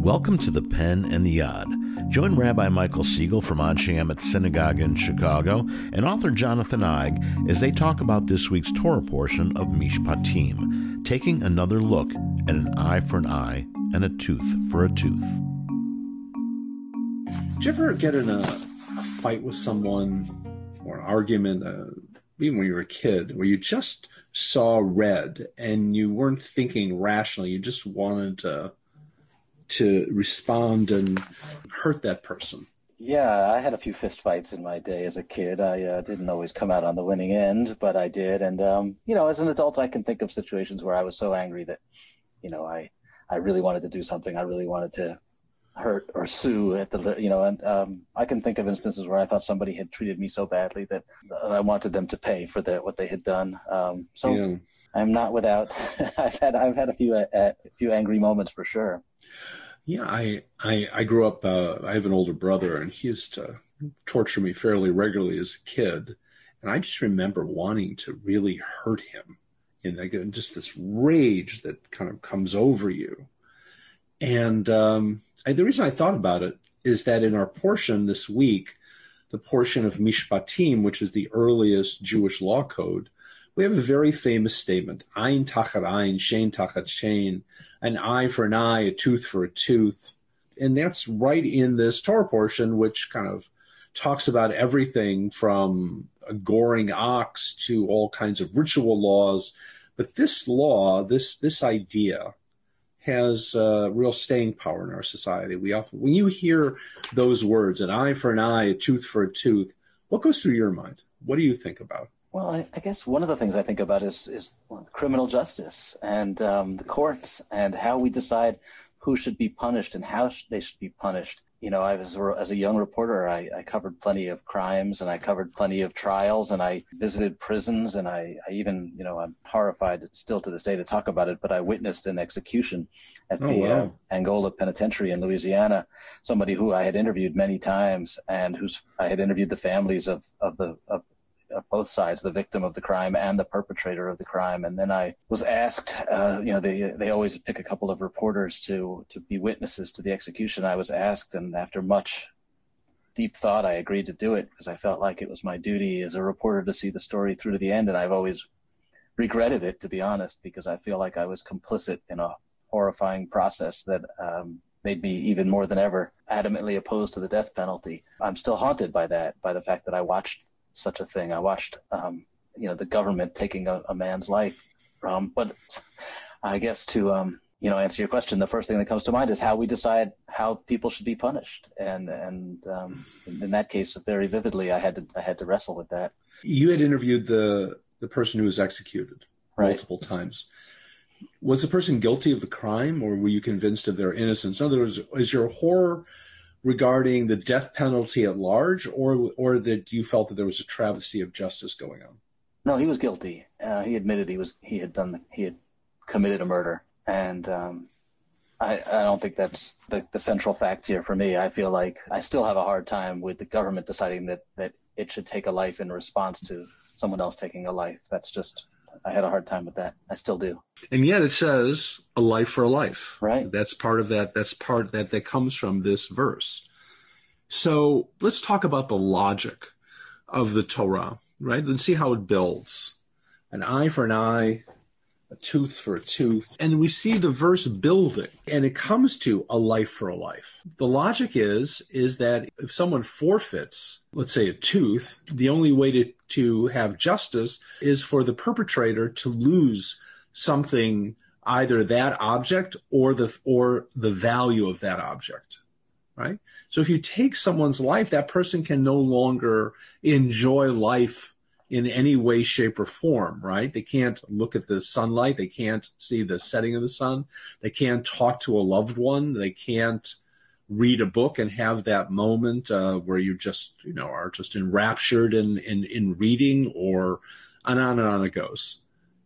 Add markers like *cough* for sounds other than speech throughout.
Welcome to the Pen and the Yad. Join Rabbi Michael Siegel from Anshe Emet Synagogue in Chicago and author Jonathan Eig as they talk about this week's Torah portion of Mishpatim, taking another look at an eye for an eye and a tooth for a tooth. Did you ever get in a, a fight with someone or an argument, uh, even when you were a kid, where you just saw red and you weren't thinking rationally, you just wanted to to respond and hurt that person? Yeah, I had a few fistfights in my day as a kid. I uh, didn't always come out on the winning end, but I did. And um, you know, as an adult, I can think of situations where I was so angry that, you know, I I really wanted to do something. I really wanted to hurt or sue at the you know and um, I can think of instances where I thought somebody had treated me so badly that, I wanted them to pay for their, what they had done. Um, so yeah. I'm not without. *laughs* I've had I've had a few uh, a few angry moments for sure. Yeah, I I, I grew up. Uh, I have an older brother, and he used to torture me fairly regularly as a kid, and I just remember wanting to really hurt him, and like just this rage that kind of comes over you. And um, I, the reason I thought about it is that in our portion this week, the portion of Mishpatim, which is the earliest Jewish law code, we have a very famous statement: "Ein tachat ein, shein tachat shein." an eye for an eye, a tooth for a tooth. And that's right in this Torah portion, which kind of talks about everything from a goring ox to all kinds of ritual laws. But this law, this this idea, has uh, real staying power in our society. We often, when you hear those words, an eye for an eye, a tooth for a tooth, what goes through your mind? What do you think about? Well, I, I, guess one of the things I think about is is criminal justice and um, the courts and how we decide who should be punished and how sh- they should be punished. You know, I was as a young reporter, I, I, covered plenty of crimes and I covered plenty of trials and I visited prisons and I, I, even, you know, I'm horrified still to this day to talk about it, but I witnessed an execution at oh, the wow. uh, Angola Penitentiary in Louisiana. Somebody who I had interviewed many times and whose I had interviewed the families of of the of both sides, the victim of the crime and the perpetrator of the crime. And then I was asked, uh, you know, they they always pick a couple of reporters to to be witnesses to the execution. I was asked, and after much deep thought, I agreed to do it because I felt like it was my duty as a reporter to see the story through to the end. And I've always regretted it, to be honest, because I feel like I was complicit in a horrifying process that um, made me even more than ever adamantly opposed to the death penalty. I'm still haunted by that, by the fact that I watched such a thing. I watched, um, you know, the government taking a, a man's life. Um, but I guess to, um, you know, answer your question, the first thing that comes to mind is how we decide how people should be punished. And, and, um, in that case, very vividly, I had to, I had to wrestle with that. You had interviewed the, the person who was executed right. multiple times. Was the person guilty of the crime or were you convinced of their innocence? In other words, is your horror regarding the death penalty at large, or or that you felt that there was a travesty of justice going on? No, he was guilty. Uh, he admitted he was he had done he had committed a murder, and um, I, I don't think that's the, the central fact here for me. I feel like I still have a hard time with the government deciding that that it should take a life in response to someone else taking a life. That's just I had a hard time with that. I still do. And yet it says a life for a life. Right. That's part of that. That's part that that comes from this verse. So let's talk about the logic of the Torah, right? And see how it builds. An eye for an eye, a tooth for a tooth. And we see the verse building and it comes to a life for a life. The logic is, is that if someone forfeits, let's say a tooth, the only way to, to have justice is for the perpetrator to lose something, either that object or the, or the value of that object. Right? So if you take someone's life, that person can no longer enjoy life in any way, shape, or form, right? They can't look at the sunlight. They can't see the setting of the sun. They can't talk to a loved one. They can't read a book and have that moment uh, where you just, you know, are just enraptured in, in, in reading or on and on and on it goes.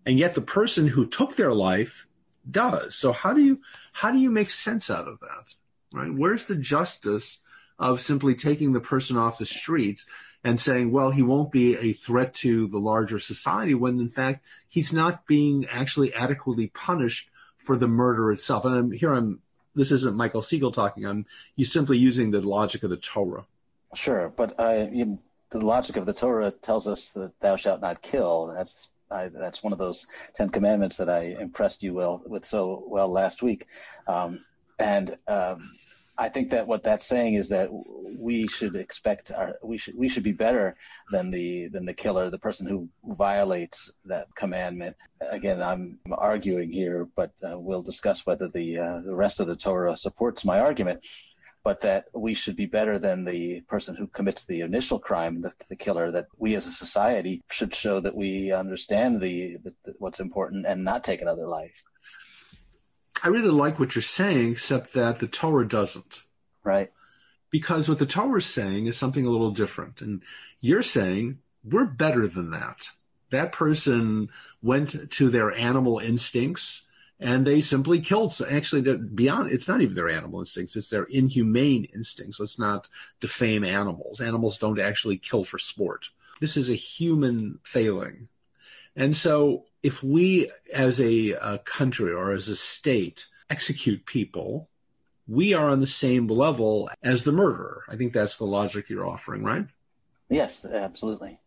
And yet the person who took their life does. So how do you, how do you make sense out of that? Right? Where's the justice of simply taking the person off the streets and saying, well, he won't be a threat to the larger society when in fact he's not being actually adequately punished for the murder itself. And I'm, here I'm this isn't Michael Siegel talking. I'm you simply using the logic of the Torah. Sure, but uh, you, the logic of the Torah tells us that thou shalt not kill. That's I, that's one of those Ten Commandments that I impressed you well with so well last week, um, and um, I think that what that's saying is that we should expect our we should we should be better than the than the killer, the person who violates that commandment. Again, I'm arguing here, but uh, we'll discuss whether the uh, the rest of the Torah supports my argument. But that we should be better than the person who commits the initial crime, the, the killer. That we as a society should show that we understand the, the, the what's important and not take another life. I really like what you're saying, except that the Torah doesn't. Right. Because what the Torah is saying is something a little different. And you're saying we're better than that. That person went to their animal instincts and they simply killed. Actually, beyond, it's not even their animal instincts, it's their inhumane instincts. Let's not defame animals. Animals don't actually kill for sport. This is a human failing. And so if we as a, a country or as a state execute people, we are on the same level as the murderer. I think that's the logic you're offering, right? Yes, absolutely.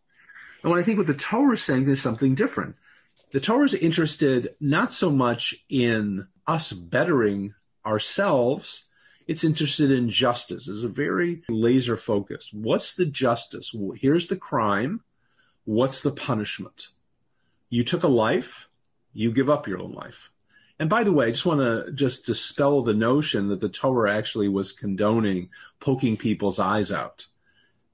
And what I think what the Torah is saying is something different. The Torah is interested not so much in us bettering ourselves, it's interested in justice. It's a very laser focused. What's the justice? Here's the crime. What's the punishment? You took a life, you give up your own life. And by the way, I just want to just dispel the notion that the Torah actually was condoning poking people's eyes out.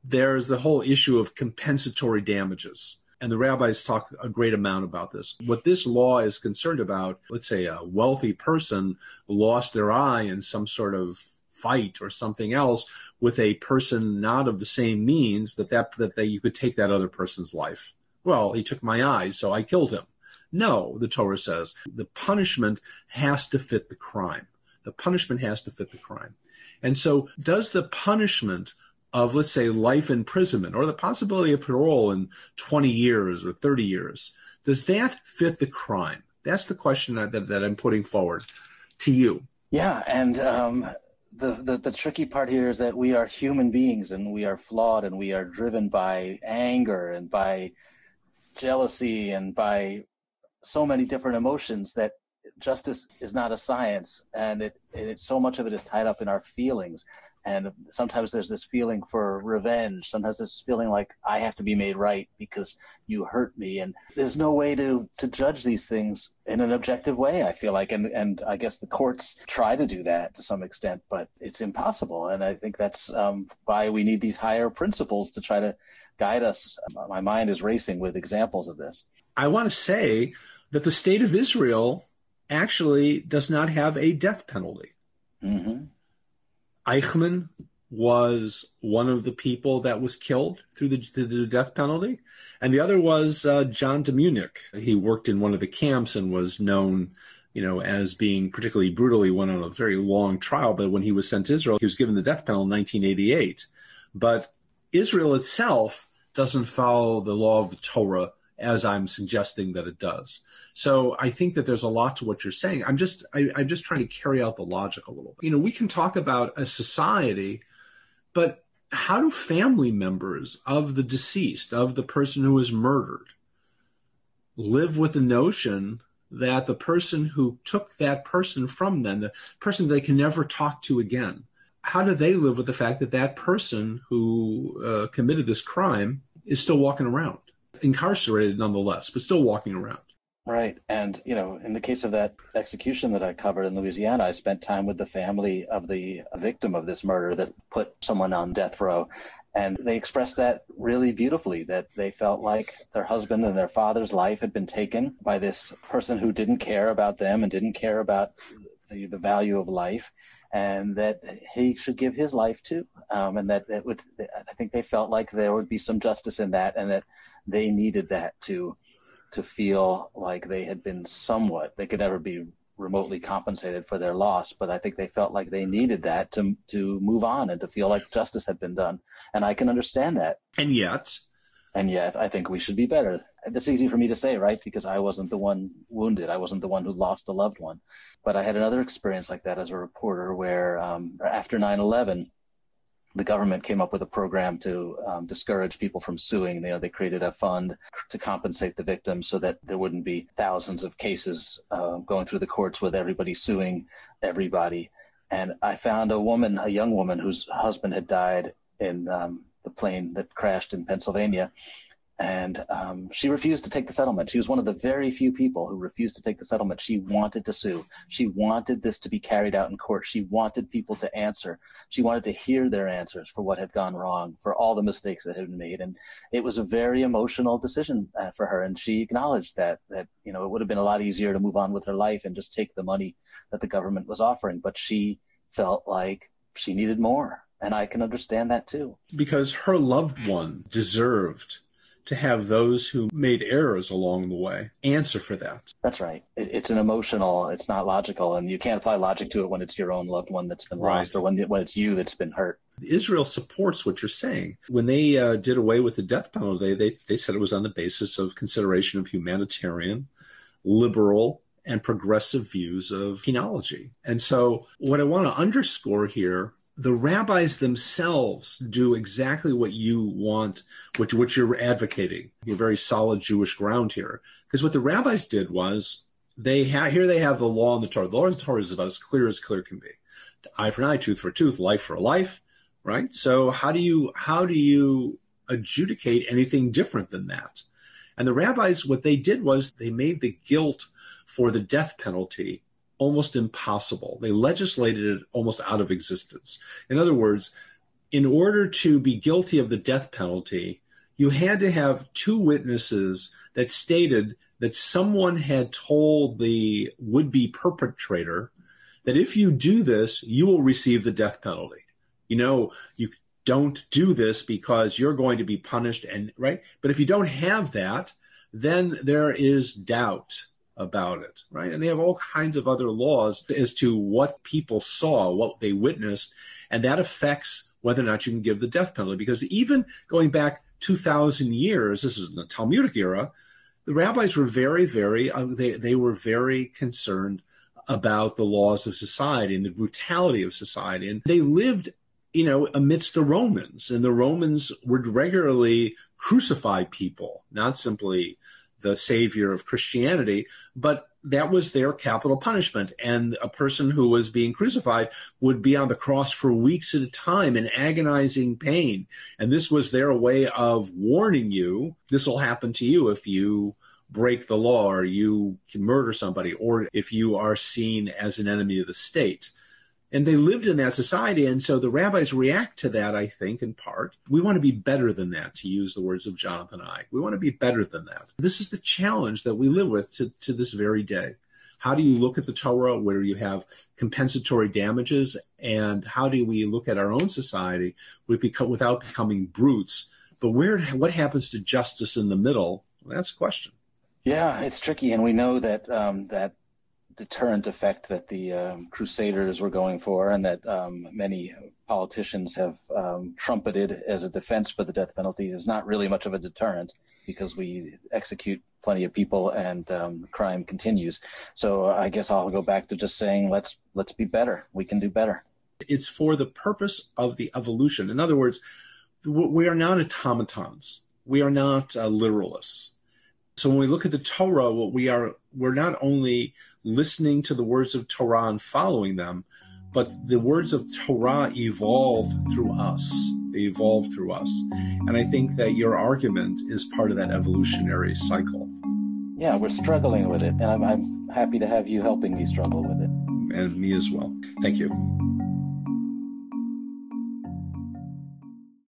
There's the whole issue of compensatory damages. And the rabbis talk a great amount about this. What this law is concerned about, let's say a wealthy person lost their eye in some sort of fight or something else with a person not of the same means that that, that they, you could take that other person's life well, he took my eyes, so I killed him. No, the Torah says the punishment has to fit the crime. The punishment has to fit the crime. And so, does the punishment of, let's say, life imprisonment or the possibility of parole in 20 years or 30 years, does that fit the crime? That's the question that, that, that I'm putting forward to you. Yeah, and um, the, the, the tricky part here is that we are human beings and we are flawed and we are driven by anger and by jealousy and by so many different emotions that justice is not a science and it, it so much of it is tied up in our feelings. And sometimes there's this feeling for revenge. Sometimes this feeling like i have to be made right because you hurt me. And there's no way to to judge these things in an objective way i feel like. And and i guess the courts try to do that to some extent but it's impossible. And i think that's um, why we need these higher principles to try to guide us. My mind is racing with examples of this. I want to say that the state of Israel actually does not have a death penalty. Mm-hmm. Eichmann was one of the people that was killed through the, the death penalty, and the other was uh, John Demjanjuk. He worked in one of the camps and was known, you know, as being particularly brutally went on a very long trial. But when he was sent to Israel, he was given the death penalty in 1988. But Israel itself doesn't follow the law of the Torah as I'm suggesting that it does. So I think that there's a lot to what you're saying. I'm just I, am just trying to carry out the logic a little bit. You know, we can talk about a society, but how do family members of the deceased, of the person who was murdered, live with the notion that the person who took that person from them, the person they can never talk to again, how do they live with the fact that that person who uh, committed this crime is still walking around, incarcerated nonetheless, but still walking around? Right. And, you know, in the case of that execution that I covered in Louisiana, I spent time with the family of the victim of this murder that put someone on death row. And they expressed that really beautifully that they felt like their husband and their father's life had been taken by this person who didn't care about them and didn't care about the, the value of life and that he should give his life too. Um, and that, that would, I think they felt like there would be some justice in that and that they needed that to, to feel like they had been somewhat, they could never be remotely compensated for their loss, but I think they felt like they needed that to, to move on and to feel like justice had been done. And I can understand that. And yet, and yet I think we should be better. That's easy for me to say, right? Because I wasn't the one wounded. I wasn't the one who lost a loved one. But I had another experience like that as a reporter where um, after 9 11, the government came up with a program to um, discourage people from suing. You know, they created a fund to compensate the victims so that there wouldn't be thousands of cases uh, going through the courts with everybody suing everybody. And I found a woman, a young woman whose husband had died in um, the plane that crashed in Pennsylvania and um, she refused to take the settlement. She was one of the very few people who refused to take the settlement. She wanted to sue. She wanted this to be carried out in court. She wanted people to answer. She wanted to hear their answers for what had gone wrong, for all the mistakes that had been made. And it was a very emotional decision uh, for her. And she acknowledged that that you know it would have been a lot easier to move on with her life and just take the money that the government was offering. But she felt like she needed more. And I can understand that too. Because her loved one deserved to have those who made errors along the way answer for that. That's right. It, it's an emotional, it's not logical, and you can't apply logic to it when it's your own loved one that's been right. lost or when, when it's you that's been hurt. Israel supports what you're saying. When they uh, did away with the death penalty, they, they said it was on the basis of consideration of humanitarian, liberal, and progressive views of penology. And so, what I want to underscore here the rabbis themselves do exactly what you want, what, what you're advocating. You're very solid Jewish ground here. Because what the rabbis did was they ha- here they have the law and the Torah. The law and the Torah is about as clear as clear can be. Eye for an eye, tooth for a tooth, life for a life, right? So how do you how do you adjudicate anything different than that? And the rabbis, what they did was they made the guilt for the death penalty almost impossible. They legislated it almost out of existence. In other words, in order to be guilty of the death penalty, you had to have two witnesses that stated that someone had told the would be perpetrator that if you do this, you will receive the death penalty. You know, you don't do this because you're going to be punished and right. But if you don't have that, then there is doubt about it, right? And they have all kinds of other laws as to what people saw, what they witnessed, and that affects whether or not you can give the death penalty. Because even going back 2,000 years, this is the Talmudic era, the rabbis were very, very, uh, they, they were very concerned about the laws of society and the brutality of society. And they lived, you know, amidst the Romans, and the Romans would regularly crucify people, not simply the savior of Christianity, but that was their capital punishment. And a person who was being crucified would be on the cross for weeks at a time in agonizing pain. And this was their way of warning you this will happen to you if you break the law or you can murder somebody or if you are seen as an enemy of the state. And they lived in that society. And so the rabbis react to that, I think, in part. We want to be better than that, to use the words of Jonathan Eig. We want to be better than that. This is the challenge that we live with to, to this very day. How do you look at the Torah where you have compensatory damages? And how do we look at our own society without becoming brutes? But where, what happens to justice in the middle? Well, that's a question. Yeah, it's tricky, and we know that um, that deterrent effect that the um, Crusaders were going for, and that um, many politicians have um, trumpeted as a defense for the death penalty, is not really much of a deterrent because we execute plenty of people and um, crime continues. So I guess I'll go back to just saying let's let's be better. We can do better. It's for the purpose of the evolution. In other words, we are not automatons. We are not uh, literalists. So when we look at the Torah, what we are, we're not only listening to the words of Torah and following them, but the words of Torah evolve through us. They evolve through us. And I think that your argument is part of that evolutionary cycle. Yeah, we're struggling with it. And I'm, I'm happy to have you helping me struggle with it. And me as well. Thank you.